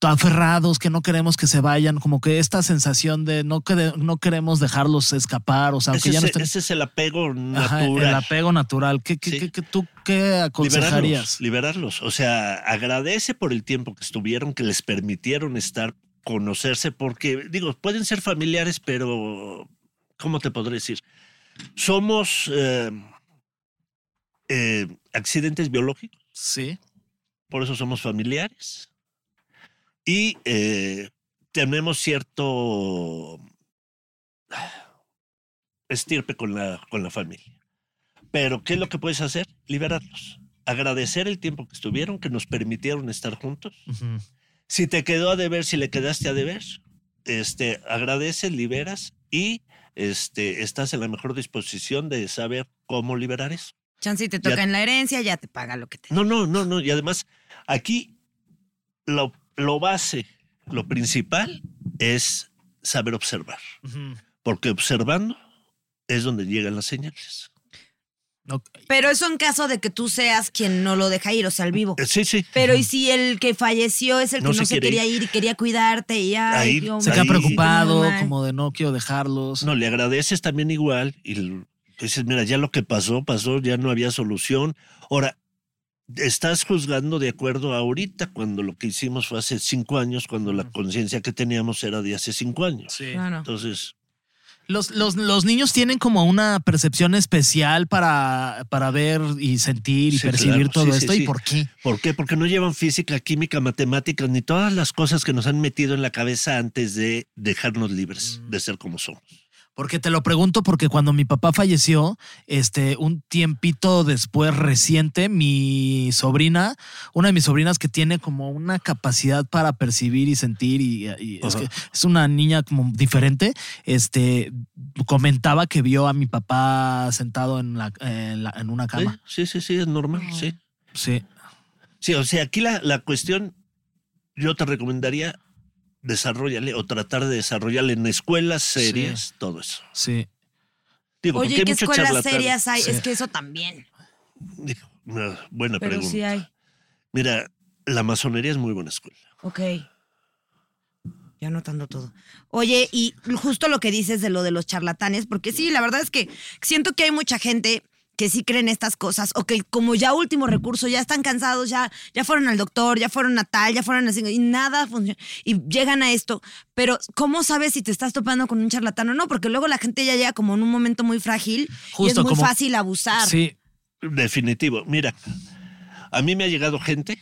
aferrados, que no queremos que se vayan, como que esta sensación de no, que no queremos dejarlos escapar, o sea, ese, ya no es, estén... ese es el apego Ajá, natural. el apego natural. ¿Qué, qué, Sí. qué- qué- tú qué aconsejarías? Liberarlos, liberarlos. O sea, agradece por el tiempo que estuvieron, que les permitieron estar, conocerse, porque, digo, pueden ser familiares, pero, ¿cómo te podré decir? Somos eh, eh, accidentes biológicos, Sí. por eso somos familiares. Y eh, tenemos cierto estirpe con la, con la familia. Pero, ¿qué es lo que puedes hacer? Liberarlos. Agradecer el tiempo que estuvieron, que nos permitieron estar juntos. Si te quedó a deber, si le quedaste a deber, este, agradeces, liberas y este, estás en la mejor disposición de saber cómo liberar eso. Chance te Ya- toca en la herencia, ya te paga lo que te. No, no, no, no. Y además, aquí lo, lo base, lo principal es saber observar. Porque observando es donde llegan las señales. Pero eso en caso de que tú seas quien no lo deja ir, o sea, al vivo. Eh, Sí, sí. Pero ¿y si el que falleció es el No que no, se quería ir. y quería cuidarte y Dios Se queda preocupado, como de no quiero dejarlos. No, le agradeces también igual y dices, mira, ya lo que pasó, pasó, ya no había solución. Ahora, estás juzgando de acuerdo a ahorita, cuando lo que hicimos fue hace cinco años, cuando la conciencia que teníamos era de hace cinco años. Sí. Claro. Entonces, Los, los, los niños tienen como una percepción especial para, para ver y sentir y Sí, percibir claro. todo Sí, sí, esto. ¿Y por qué? ¿por qué? Porque no llevan física, química, matemáticas, ni todas las cosas que nos han metido en la cabeza antes de dejarnos libres Mm. de ser como somos. Porque te lo pregunto porque cuando mi papá falleció, este, un tiempito después reciente, mi sobrina, una de mis sobrinas que tiene como una capacidad para percibir y sentir y, y es, Ajá. que es una niña como diferente, este, comentaba que vio a mi papá sentado en, la, en, la- en una cama. Sí, sí, sí, es normal, sí. Sí. Sí, o sea, aquí la, la cuestión, yo te recomendaría desarrollale o tratar de desarrollarle en escuelas serias todo eso. Sí. Digo, Oye, porque hay ¿qué mucho escuelas charlatán. serias hay? Sí. Es que eso también. Digo, una buena Pero pregunta. sí hay. Mira, la masonería es muy buena escuela. Ok. Ya anotando todo. Oye, y justo lo que dices de lo de los charlatanes, porque sí, la verdad es que siento que hay mucha gente que sí creen estas cosas o que como ya último recurso ya están cansados, ya, ya fueron al doctor, ya fueron a tal, ya fueron a y nada funciona y llegan a esto. Pero ¿cómo sabes si te estás topando con un charlatán o no? Porque luego la gente ya llega como en un momento muy frágil y es muy como- fácil abusar. Sí. Definitivo. Mira, a mí me ha llegado gente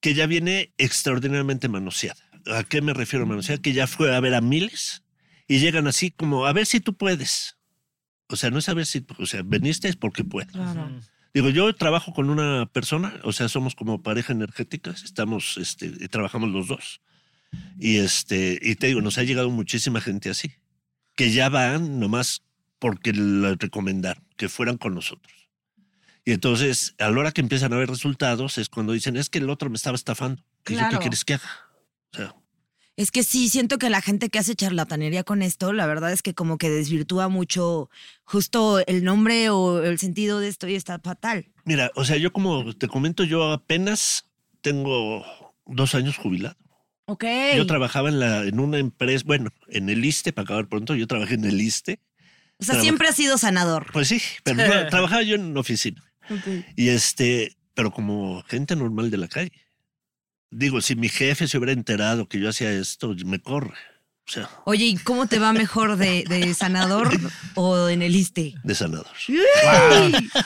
que ya viene extraordinariamente manoseada. ¿A qué me refiero manoseada? Que ya fue a ver a miles y llegan así como, a ver si tú puedes. O sea, no es a ver si, o sea, veniste es porque puedes. Claro. Digo, yo trabajo con una persona, o sea, somos como pareja energética, estamos, este, y trabajamos los dos. Y este, y te digo, nos ha llegado muchísima gente así, que ya van nomás porque la recomendaron, que fueran con nosotros. Y entonces, a la hora que empiezan a ver resultados, es cuando dicen, es que el otro me estaba estafando. ¿Qué, es lo Claro. que quieres que haga? O sea, Es que sí, siento que la gente que hace charlatanería con esto, la verdad es que como que desvirtúa mucho justo el nombre o el sentido de esto y está fatal. mira, o sea, yo como te comento, yo apenas tengo dos años jubilado. Ok. Yo trabajaba en, la, en una empresa, bueno, en el ISTE, para acabar pronto, yo trabajé en el ISTE. o sea, siempre ha sido sanador. Pues sí, pero no, trabajaba yo en una oficina. Y este, pero como gente normal de la calle. Digo, si mi jefe se hubiera enterado que yo hacía esto, me corre. O sea, Oye, ¿y cómo te va mejor de, de sanador o en el ISTE? de sanador.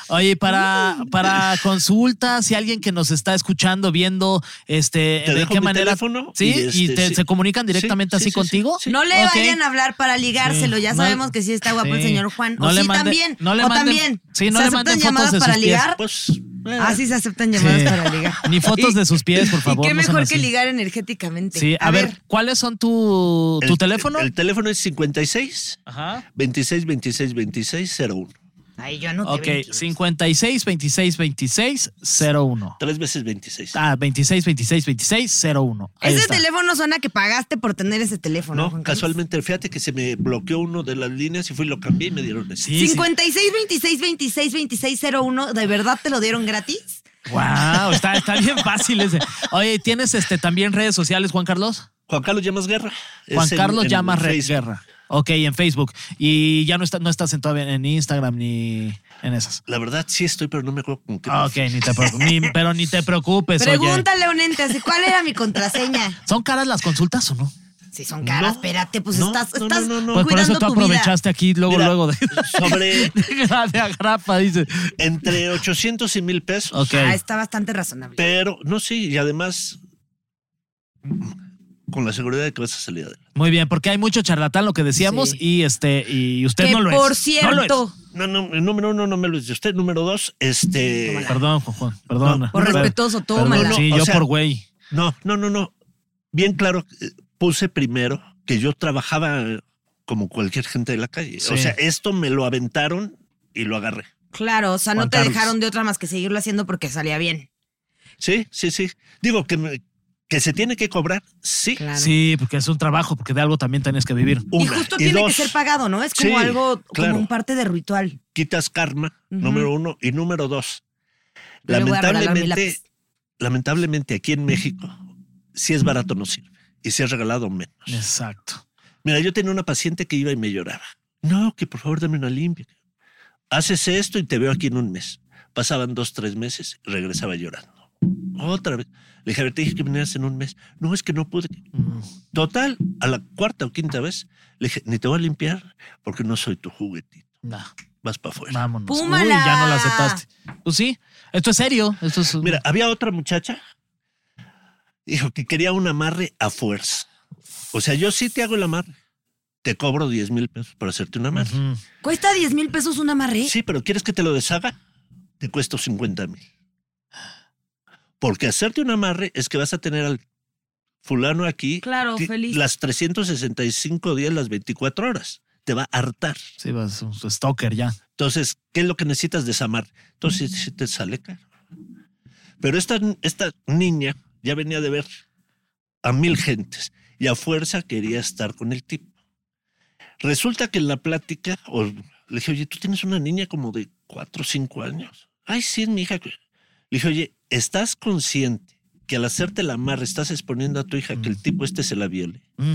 Oye, para, para consulta, si alguien que nos está escuchando, viendo, este, Te de dejo qué mi manera. teléfono Sí, y, y, este, te- sí. se comunican directamente Sí, así sí, sí, contigo. sí. No le vayan a hablar para ligárselo, ya No- sabemos que sí está guapo el señor Juan. No o le sí mande- también. no le o manden- también. sí, no ¿Se le aceptan manden fotos llamadas de para pies. ligar? Pues, eh, Ah, se aceptan llamadas Sí. para ligar. Ni fotos de sus pies, por favor. y qué no sean mejor que así. ligar energéticamente. Sí, a, ver, ¿cuáles son tu, tu el- teléfono? El teléfono es 56 Ajá. 26 26 26 01. Ay, yo no te Ok, 56 26 26 01. Tres veces 26. Ah, 26 26 26 01. Ahí Ese está. teléfono suena que pagaste por tener ese teléfono. no, Juan Carlos. casualmente, fíjate que se me bloqueó uno de las líneas y fui y lo cambié y me dieron ese. Sí, sí. 56 26 26 26 01, ¿de verdad te lo dieron gratis? Wow, está, está bien fácil ese. Oye, ¿tienes este también redes sociales, Juan Carlos? Juan Carlos Llamas Guerra. Juan Es en- Carlos en Llamas Facebook. Guerra. Ok, en Facebook. Y ya no, está, no estás en, todavía en Instagram ni en esas. La verdad sí estoy, pero no me acuerdo con qué. Ok, ni te preocupes. ni- pero ni te preocupes, oye. Pregúntale a un ente así, ¿cuál era mi contraseña? ¿Son caras las consultas o no? Si son caras, No, espérate, pues no, estás, no, estás no, no, no. Pues por eso tú tu vida. aprovechaste aquí luego, Mira, luego de, sobre- de agrapa, dice. Entre 800 y 1000 pesos. Ok. Ah, está bastante razonable. Pero, no, sí, y además, con la seguridad de que vas a salir adelante. Muy bien, porque hay mucho charlatán, lo que decíamos, Sí. y este, y usted que no lo es. por No lo es. cierto, No, no, número uno no me lo dice usted. Número dos, este. Perdón, Juan, Juan, perdón. No, por Perdón. respetuoso, Perdón, tómala. Sí, O yo sea, por güey. No, no, no, no. Bien claro, eh, puse primero que yo trabajaba como cualquier gente de la calle. Sí. O sea, esto me lo aventaron y lo agarré. Claro, o sea, no te Carlos. dejaron de otra más que seguirlo haciendo porque salía bien. Sí, sí, sí. Digo que, me- que se tiene que cobrar, sí. Claro. Sí, porque es un trabajo, porque de algo también tienes que vivir. Y justo tiene que ser pagado, ¿no? Es como Sí, algo, claro. como un parte de ritual. quitas karma, número uno. Y número dos, Yo lamentablemente, lamentablemente aquí en México, si es barato no sirve. Y si es regalado menos. Exacto. Mira, yo tenía una paciente que iba y me lloraba. No, que por favor dame una limpia. Haces esto y te veo aquí en un mes. Pasaban dos, tres meses y regresaba llorando. Otra vez. Le dije, a ver, te dije que vinieras en un mes. No, es que no pude. Total, a la cuarta o quinta vez, le dije, ni te voy a limpiar porque no soy tu juguetito. nah, Vas para afuera. vámonos. ¡Púmala! Uy, ya no la aceptaste. Pues sí, esto es serio. Esto es. Mira, había otra muchacha, dijo que quería un amarre a fuerza. O sea, yo sí te hago el amarre. Te cobro 10 mil pesos por hacerte un amarre. ¿Cuesta 10 mil pesos un amarre? Sí, pero ¿quieres que te lo deshaga? Te cuesta 50 mil. Porque hacerte un amarre es que vas a tener al fulano aquí Claro, feliz. las 365 días, las 24 horas. Te va a hartar. Sí, vas un stalker ya. Entonces, ¿qué es lo que necesitas? Desamarre. Entonces, sí te sale caro. Pero esta, esta niña ya venía de ver a mil gentes y a fuerza quería estar con el tipo. Resulta que en la plática, o, le dije, oye, tú tienes una niña como de cuatro o cinco años. Ay, sí, es mi hija. Le dije, oye, ¿estás consciente que al hacerte la amarre estás exponiendo a tu hija que el tipo este se la viole? Mm.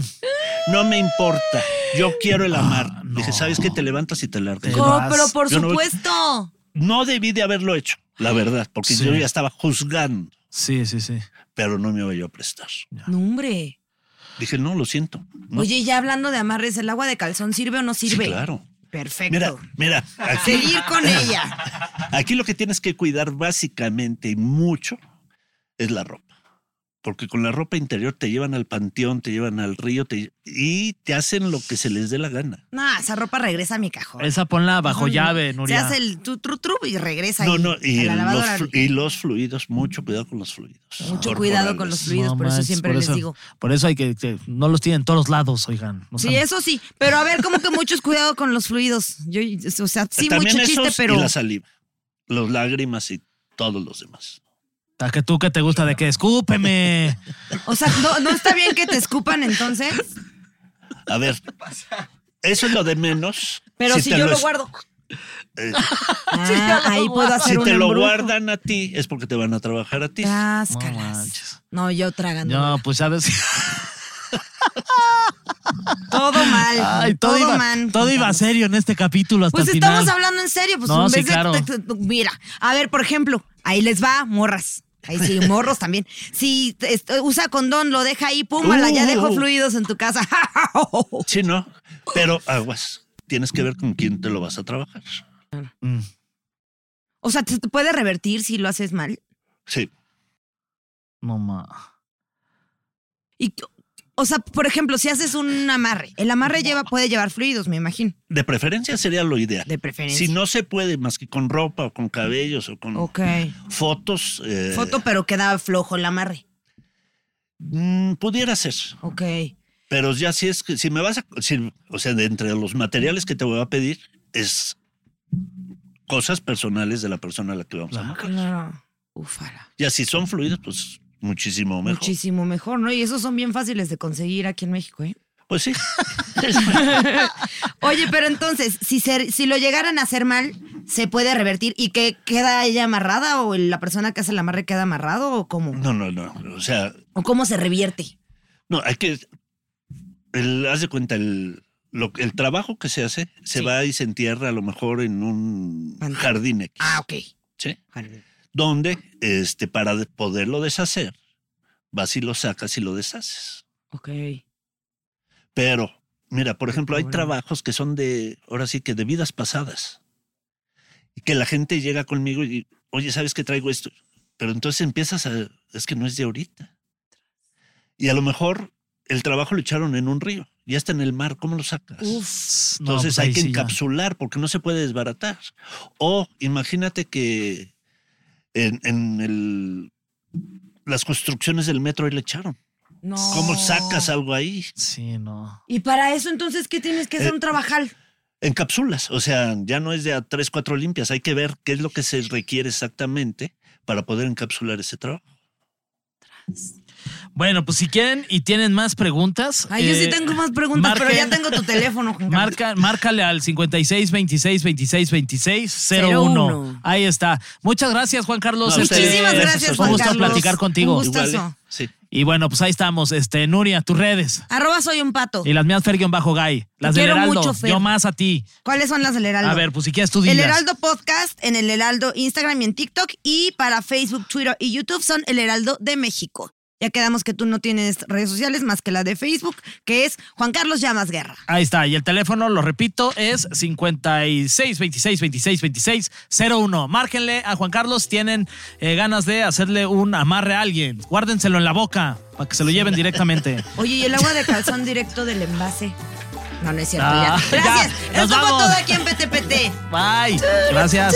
No me importa. Yo quiero el amar. Ah, Dije, no. ¿sabes qué? Te levantas y te largas. Te vas. pero por Yo no voy- supuesto. No debí de haberlo hecho, la verdad, porque Sí. yo ya estaba juzgando, Sí, sí, sí. pero no me iba yo a prestar. No, hombre. Dije, no, lo siento. No. Oye, ya hablando de amarres, ¿el agua de calzón sirve o no Sí, sirve? claro. Perfecto. Mira, mira, aquí, Seguir con ella. aquí lo que tienes que cuidar básicamente y mucho es la ropa. Porque con la ropa interior te llevan al panteón, te llevan al río te- y te hacen lo que se les dé la gana. No, esa ropa regresa a mi cajón. Esa ponla bajo llave, Se Nuria. hace el tu tru, tru y regresa No, ahí, no, y, la los, y fluidos, mucho cuidado con los fluidos. Mucho cuidado con los fluidos, por eso siempre por les digo. Por eso hay que, que no los tienen en todos lados, oigan. No Sí, eso sí. Pero a ver, como que muchos cuidado con los fluidos. Yo, o sea, sí, También mucho chiste, esos pero. Y la saliva, los lágrimas y todos los demás. ¿A que tú que te gusta de que escúpeme? O sea, no, no está bien que te escupan entonces. A ver, eso es lo de menos. Pero si, yo lo guardo. eh, Ah, ahí puedo hacer si un te lo guardan a ti, es porque te van a trabajar a ti. Cáscaras. No. No, yo tragando. No, pues sabes. Todo mal. Ay, todo todo, iba, mal. todo iba serio en este capítulo hasta Pues el estamos final. hablando en serio. Pues No, en sí, vez de- claro. de- de- mira, a ver, por ejemplo, ahí les va, morras. Ahí sí, morros también. Si usa condón, lo deja ahí, púmala, ya Uh. dejo fluidos en tu casa. Sí, no. Pero aguas, tienes que ver con quién te lo vas a trabajar. Mm. o sea, ¿te puede revertir si lo haces mal? Sí. No ma. Y, o sea, por ejemplo, si haces un amarre, el amarre lleva, puede llevar fluidos, me imagino, De preferencia sería lo ideal. de preferencia. Si no se puede más que con ropa o con cabellos o con Ok. fotos. eh, Foto, pero queda flojo el amarre. mm, pudiera ser. Ok. Pero ya si es que si me vas a. si- o sea, de entre los materiales que te voy a pedir es cosas personales de la persona a la que vamos a amarrar. Claro. Ufala. Ya si son fluidos, pues muchísimo mejor. Muchísimo mejor, ¿no? Y esos son bien fáciles de conseguir aquí en México, ¿eh? Pues sí. Oye, pero entonces, si, se- si lo llegaran a hacer mal, se puede revertir y que queda ella amarrada o la persona que hace el amarre queda amarrado o cómo? No, no, no. O sea, ¿O cómo se revierte? no, hay que. El, haz de cuenta, el, lo, el trabajo que se hace se Sí. va y se entierra a lo mejor en un jardín X. Ah, ok. ¿sí? Donde, este, para de- poderlo deshacer, vas y lo sacas y lo deshaces. Ok. Pero, mira, por ejemplo, hay trabajos que son de, ahora sí que de vidas pasadas. Y que la gente llega conmigo y, oye, ¿sabes que traigo esto? Pero entonces empiezas a, es que no es de ahorita. Y a lo mejor el trabajo lo echaron en un río, ya está en el mar, ¿cómo lo sacas? Uf, no, Entonces pues hay que encapsular porque no se puede desbaratar. O imagínate que en, en el, las construcciones del metro ahí le echaron. No. ¿Cómo sacas algo ahí? Sí, no. Y para eso entonces, ¿qué tienes que hacer? Eh, un trabajal. Encapsulas, o sea, ya no es de a tres, cuatro limpias, hay que ver qué es lo que se requiere exactamente para poder encapsular ese trabajo. Bueno, pues si quieren y tienen más preguntas. Ay, yo sí eh, tengo más preguntas, pero ya tengo tu teléfono, Juan Carlos. Marca, márcale al 56 26 26 26 01. 01. Ahí está. Muchas gracias, Juan Carlos. No, Este, Muchísimas Gracias, Juan Un gusto Carlos. platicar contigo. Un gustazo. Igual, ¿eh? Sí. Y bueno, pues ahí estamos. Este, Nuria, tus redes. Arroba soy un pato. Y las mías, bajo Gay. Las del quiero Heraldo. mucho, Fer. Yo más a ti. ¿Cuáles son las del Heraldo? A ver, pues si quieres tú El dilas. Heraldo Podcast en el Heraldo Instagram y en TikTok. Y para Facebook, Twitter y YouTube son El Heraldo de México. Ya quedamos que tú no tienes redes sociales más que la de Facebook, que es Juan Carlos Llamas Guerra. Ahí está. Y el teléfono, lo repito, es 56 26 26 26 01. Márquenle a Juan Carlos. Tienen eh, ganas de hacerle un amarre a alguien. Guárdenselo en la boca para que se lo lleven directamente. Oye, ¿y el agua de calzón directo del envase? No, no es cierto. Ah, ya. ya, Gracias. nos Esto fue vamos. todo aquí en PTPT. Bye. Gracias.